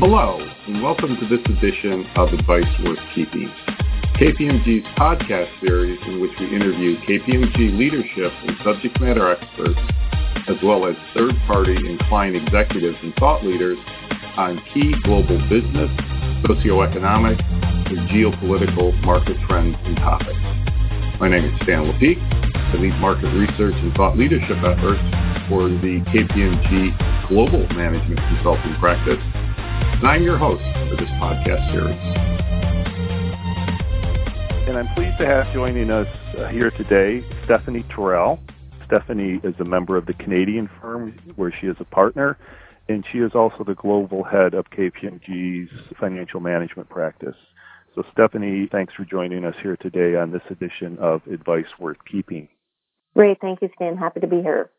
Hello, and welcome to this edition of Advice Worth Keeping, KPMG's podcast series in which we interview KPMG leadership and subject matter experts, as well as third-party and client executives and thought leaders on key global business, socioeconomic, and geopolitical market trends and topics. My name is Stan Lepeak. I lead market research and thought leadership efforts for the KPMG Global Management Consulting practice and I'm your host for this podcast series. And I'm pleased to have joining us uh, here today Stephanie Terrill. Stephanie is a member of the Canadian firm where she is a partner, and she is also the global head of KPMG's financial management practice. So, Stephanie, thanks for joining us here today on this edition of Advice Worth Keeping. Great. Thank you, Stan. Happy to be here.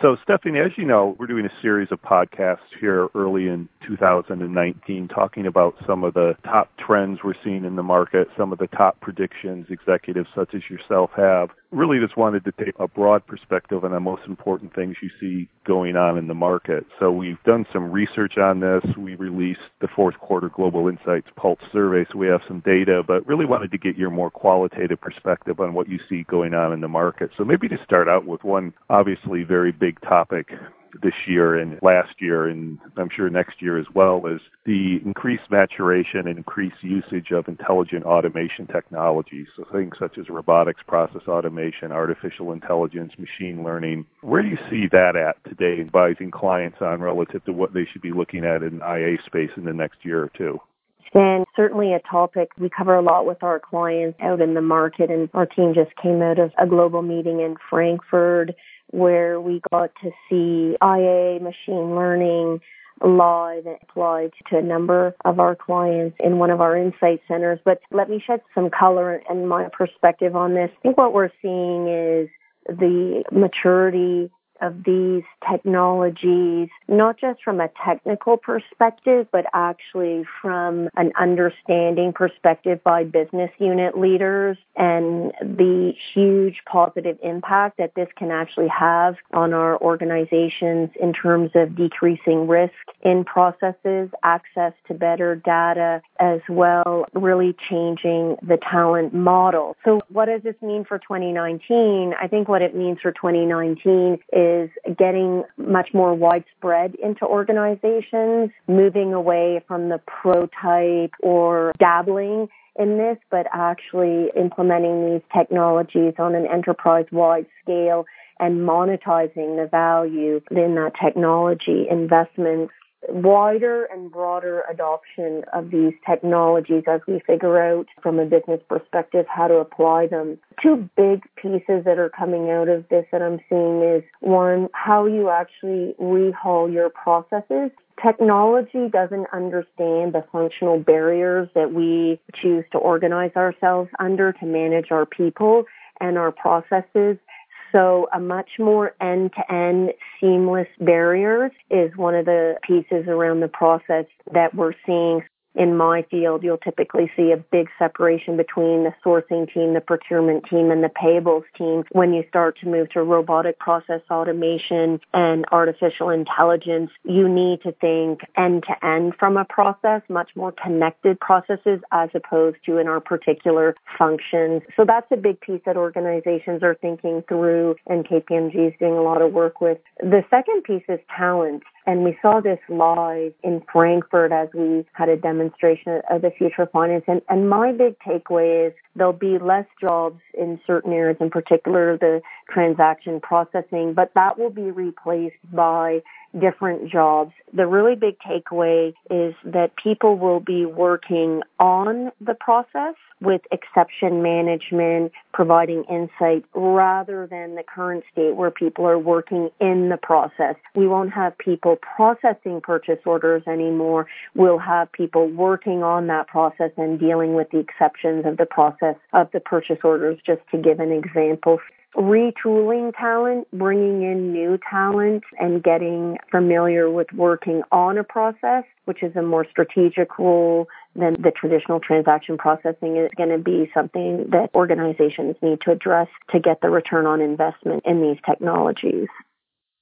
So, Stephanie, as you know, we're doing a series of podcasts here early in 2019 talking about some of the top trends we're seeing in the market, some of the top predictions executives such as yourself have. Really just wanted to take a broad perspective on the most important things you see going on in the market. So we've done some research on this. We released the fourth quarter Global Insights Pulse survey, so we have some data, but really wanted to get your more qualitative perspective on what you see going on in the market. So maybe to start out with one obviously very big topic this year and last year, and I'm sure next year as well, is the increased maturation and increased usage of intelligent automation technologies. So things such as robotics, process automation, artificial intelligence, machine learning. Where do you see that at today, advising clients on relative to what they should be looking at in IA space in the next year or two? And certainly a topic we cover a lot with our clients out in the market. And our team just came out of a global meeting in Frankfurt where we got to see IA machine learning live and applied to a number of our clients in one of our insight centers. But let me shed some color and my perspective on this. I think what we're seeing is the maturity of these technologies, not just from a technical perspective, but actually from an understanding perspective by business unit leaders and the huge positive impact that this can actually have on our organizations in terms of decreasing risk in processes, access to better data, as well, really changing the talent model. So what does this mean for 2019? I think what it means for 2019 is is getting much more widespread into organizations, moving away from the prototype or dabbling in this, but actually implementing these technologies on an enterprise wide scale and monetizing the value in that technology investment wider and broader adoption of these technologies as we figure out from a business perspective how to apply them. Two big pieces that are coming out of this that I'm seeing is one, how you actually rehaul your processes technology doesn't understand the functional barriers that we choose to organize ourselves under to manage our people and our processes so a much more end-to-end seamless barriers is one of the pieces around the process that we're seeing in my field, you'll typically see a big separation between the sourcing team, the procurement team, and the payables team. When you start to move to robotic process automation and artificial intelligence, you need to think end to end from a process, much more connected processes as opposed to in our particular functions. So that's a big piece that organizations are thinking through and KPMG is doing a lot of work with. The second piece is talent. And we saw this live in Frankfurt as we had a demonstration of the future of finance. And, and my big takeaway is there'll be less jobs in certain areas, in particular the transaction processing, but that will be replaced by different jobs. The really big takeaway is that people will be working on the process with exception management, providing insight rather than the current state where people are working in the process. We won't have people processing purchase orders anymore. We'll have people working on that process and dealing with the exceptions of the process of the purchase orders, just to give an example retooling talent, bringing in new talent, and getting familiar with working on a process, which is a more strategic role than the traditional transaction processing is going to be something that organizations need to address to get the return on investment in these technologies.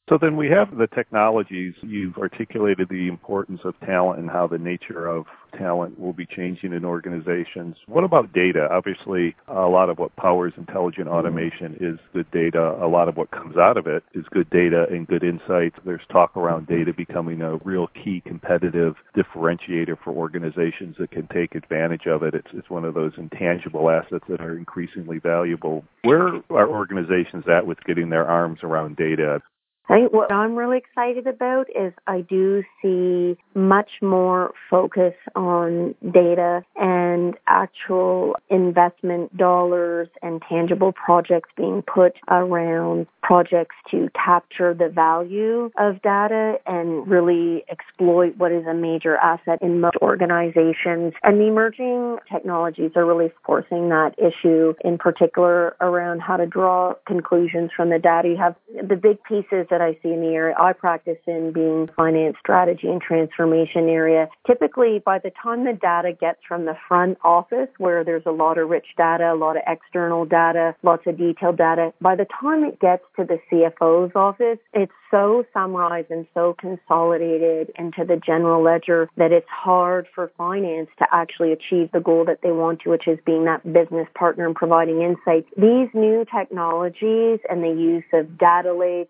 So then we have the technologies. You've articulated the importance of talent and how the nature of talent will be changing in organizations. What about data? Obviously, a lot of what powers intelligent mm-hmm. automation is good data. A lot of what comes out of it is good data and good insights. There's talk around mm-hmm. data becoming a real key competitive differentiator for organizations that can take advantage of it. It's, it's one of those intangible assets that are increasingly valuable. Where are organizations at with getting their arms around data? I think what I'm really excited about is I do see much more focus on data and actual investment dollars and tangible projects being put around projects to capture the value of data and really exploit what is a major asset in most organizations. And the emerging technologies are really forcing that issue in particular around how to draw conclusions from the data. You have the big pieces that I see in the area I practice in being finance strategy and transformation area. Typically by the time the data gets from the front office where there's a lot of rich data, a lot of external data, lots of detailed data, by the time it gets to the CFO's office, it's so summarized and so consolidated into the general ledger that it's hard for finance to actually achieve the goal that they want to, which is being that business partner and providing insights. These new technologies and the use of data lake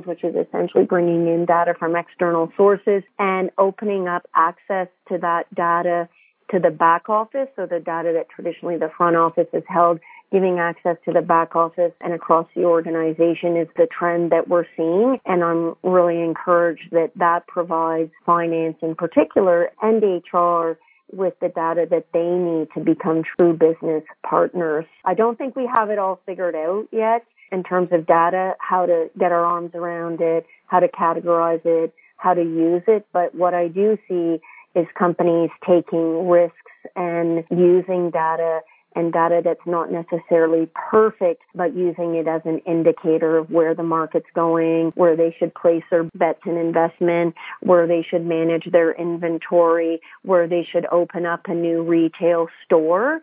signals, which is essentially bringing in data from external sources and opening up access to that data to the back office. So the data that traditionally the front office has held, giving access to the back office and across the organization is the trend that we're seeing. And I'm really encouraged that that provides finance in particular and HR with the data that they need to become true business partners. I don't think we have it all figured out yet in terms of data, how to get our arms around it, how to categorize it, how to use it. But what I do see is companies taking risks and using data and data that's not necessarily perfect, but using it as an indicator of where the market's going, where they should place their bets in investment, where they should manage their inventory, where they should open up a new retail store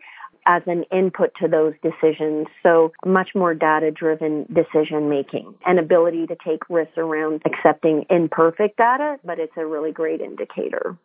as an input to those decisions. So much more data driven decision making and ability to take risks around accepting imperfect data, but it's a really great indicator.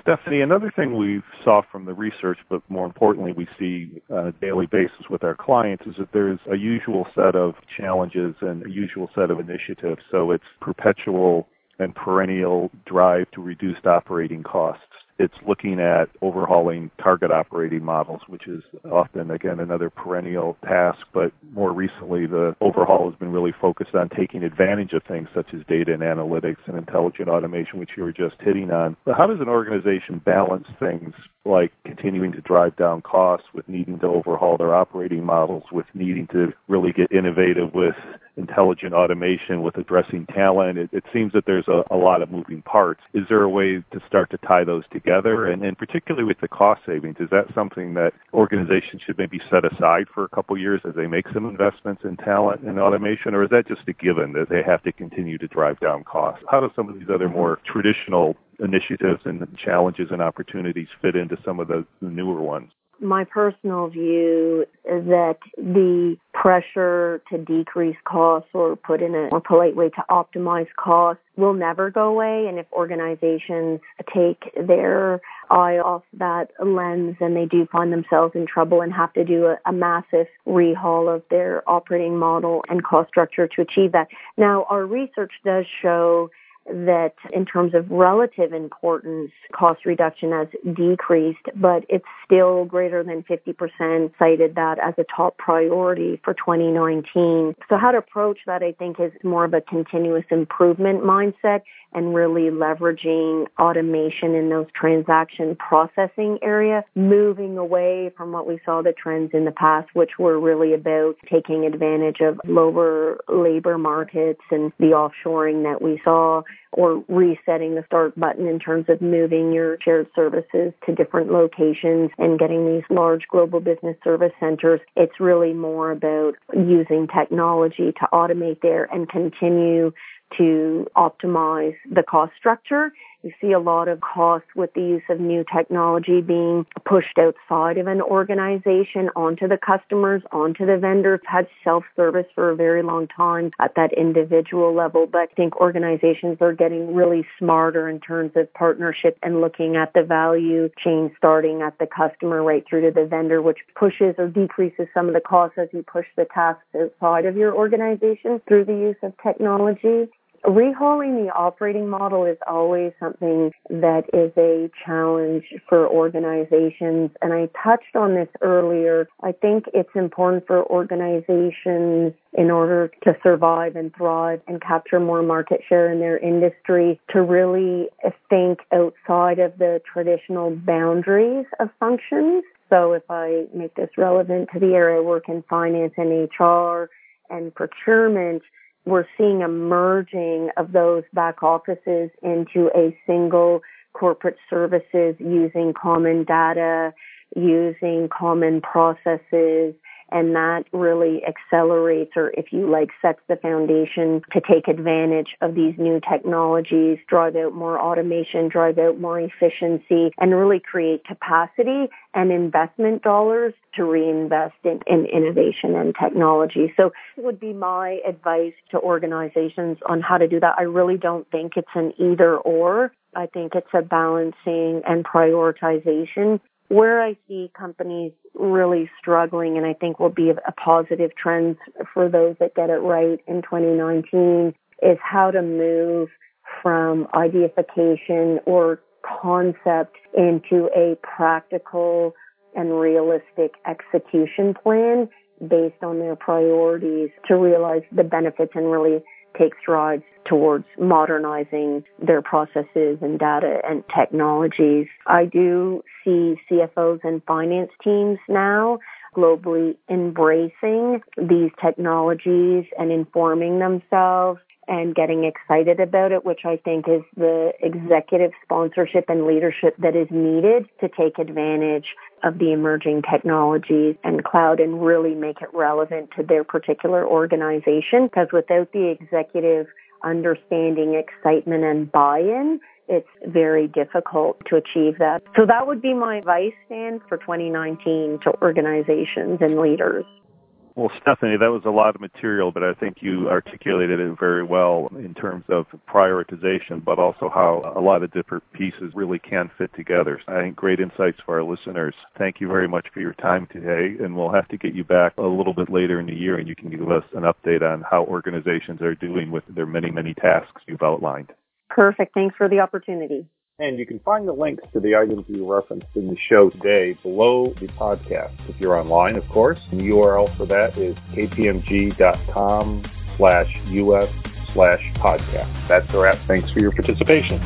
Stephanie, another thing we saw from the research, but more importantly, we see on a daily basis with our clients is that there's a usual set of challenges and a usual set of initiatives. So it's perpetual and perennial drive to reduced operating costs. It's looking at overhauling target operating models, which is often, again, another perennial task. But more recently, the overhaul has been really focused on taking advantage of things such as data and analytics and intelligent automation, which you were just hitting on. But how does an organization balance things like continuing to drive down costs with needing to overhaul their operating models, with needing to really get innovative with intelligent automation, with addressing talent? It, it seems that there's a, a lot of moving parts. Is there a way to start to tie those together? And, and particularly with the cost savings, is that something that organizations should maybe set aside for a couple years as they make some investments in talent and automation, or is that just a given that they have to continue to drive down costs? How do some of these other more traditional initiatives and challenges and opportunities fit into some of the newer ones? My personal view is that the pressure to decrease costs or put in a more polite way to optimize costs will never go away. And if organizations take their eye off that lens and they do find themselves in trouble and have to do a, a massive rehaul of their operating model and cost structure to achieve that. Now, our research does show that in terms of relative importance, cost reduction has decreased, but it's still greater than 50% cited that as a top priority for 2019. So how to approach that, I think, is more of a continuous improvement mindset and really leveraging automation in those transaction processing area, moving away from what we saw the trends in the past, which were really about taking advantage of lower labor markets and the offshoring that we saw or resetting the start button in terms of moving your shared services to different locations and getting these large global business service centers. It's really more about using technology to automate there and continue to optimize the cost structure You see a lot of costs with the use of new technology being pushed outside of an organization onto the customers, onto the vendors. Had self-service for a very long time at that individual level, but I think organizations are getting really smarter in terms of partnership and looking at the value chain starting at the customer right through to the vendor, which pushes or decreases some of the costs as you push the tasks outside of your organization through the use of technology. Rehauling the operating model is always something that is a challenge for organizations. And I touched on this earlier. I think it's important for organizations in order to survive and thrive and capture more market share in their industry to really think outside of the traditional boundaries of functions. So if I make this relevant to the area I work in finance and HR and procurement, we're seeing a merging of those back offices into a single corporate services using common data, using common processes, and that really accelerates or if you like sets the foundation to take advantage of these new technologies, drive out more automation, drive out more efficiency and really create capacity and investment dollars to reinvest in, in innovation and technology. So it would be my advice to organizations on how to do that. I really don't think it's an either or. I think it's a balancing and prioritization where I see companies really struggling and I think will be a positive trend for those that get it right in 2019 is how to move from ideation or concept into a practical and realistic execution plan based on their priorities to realize the benefits and really take strides towards modernizing their processes and data and technologies. I do see CFOs and finance teams now globally embracing these technologies and informing themselves and getting excited about it, which I think is the executive sponsorship and leadership that is needed to take advantage of the emerging technologies and cloud and really make it relevant to their particular organization. Because without the executive understanding, excitement, and buy-in, it's very difficult to achieve that. So that would be my advice, Stan, for 2019 to organizations and leaders. Well, Stephanie, that was a lot of material, but I think you articulated it very well in terms of prioritization, but also how a lot of different pieces really can fit together. I think great insights for our listeners. Thank you very much for your time today, and we'll have to get you back a little bit later in the year and you can give us an update on how organizations are doing with their many, many tasks you've outlined. Perfect. Thanks for the opportunity. And you can find the links to the items we referenced in the show today below the podcast. If you're online, of course, the URL for that is kpmg.com slash us slash podcast. That's a wrap. Thanks for your participation.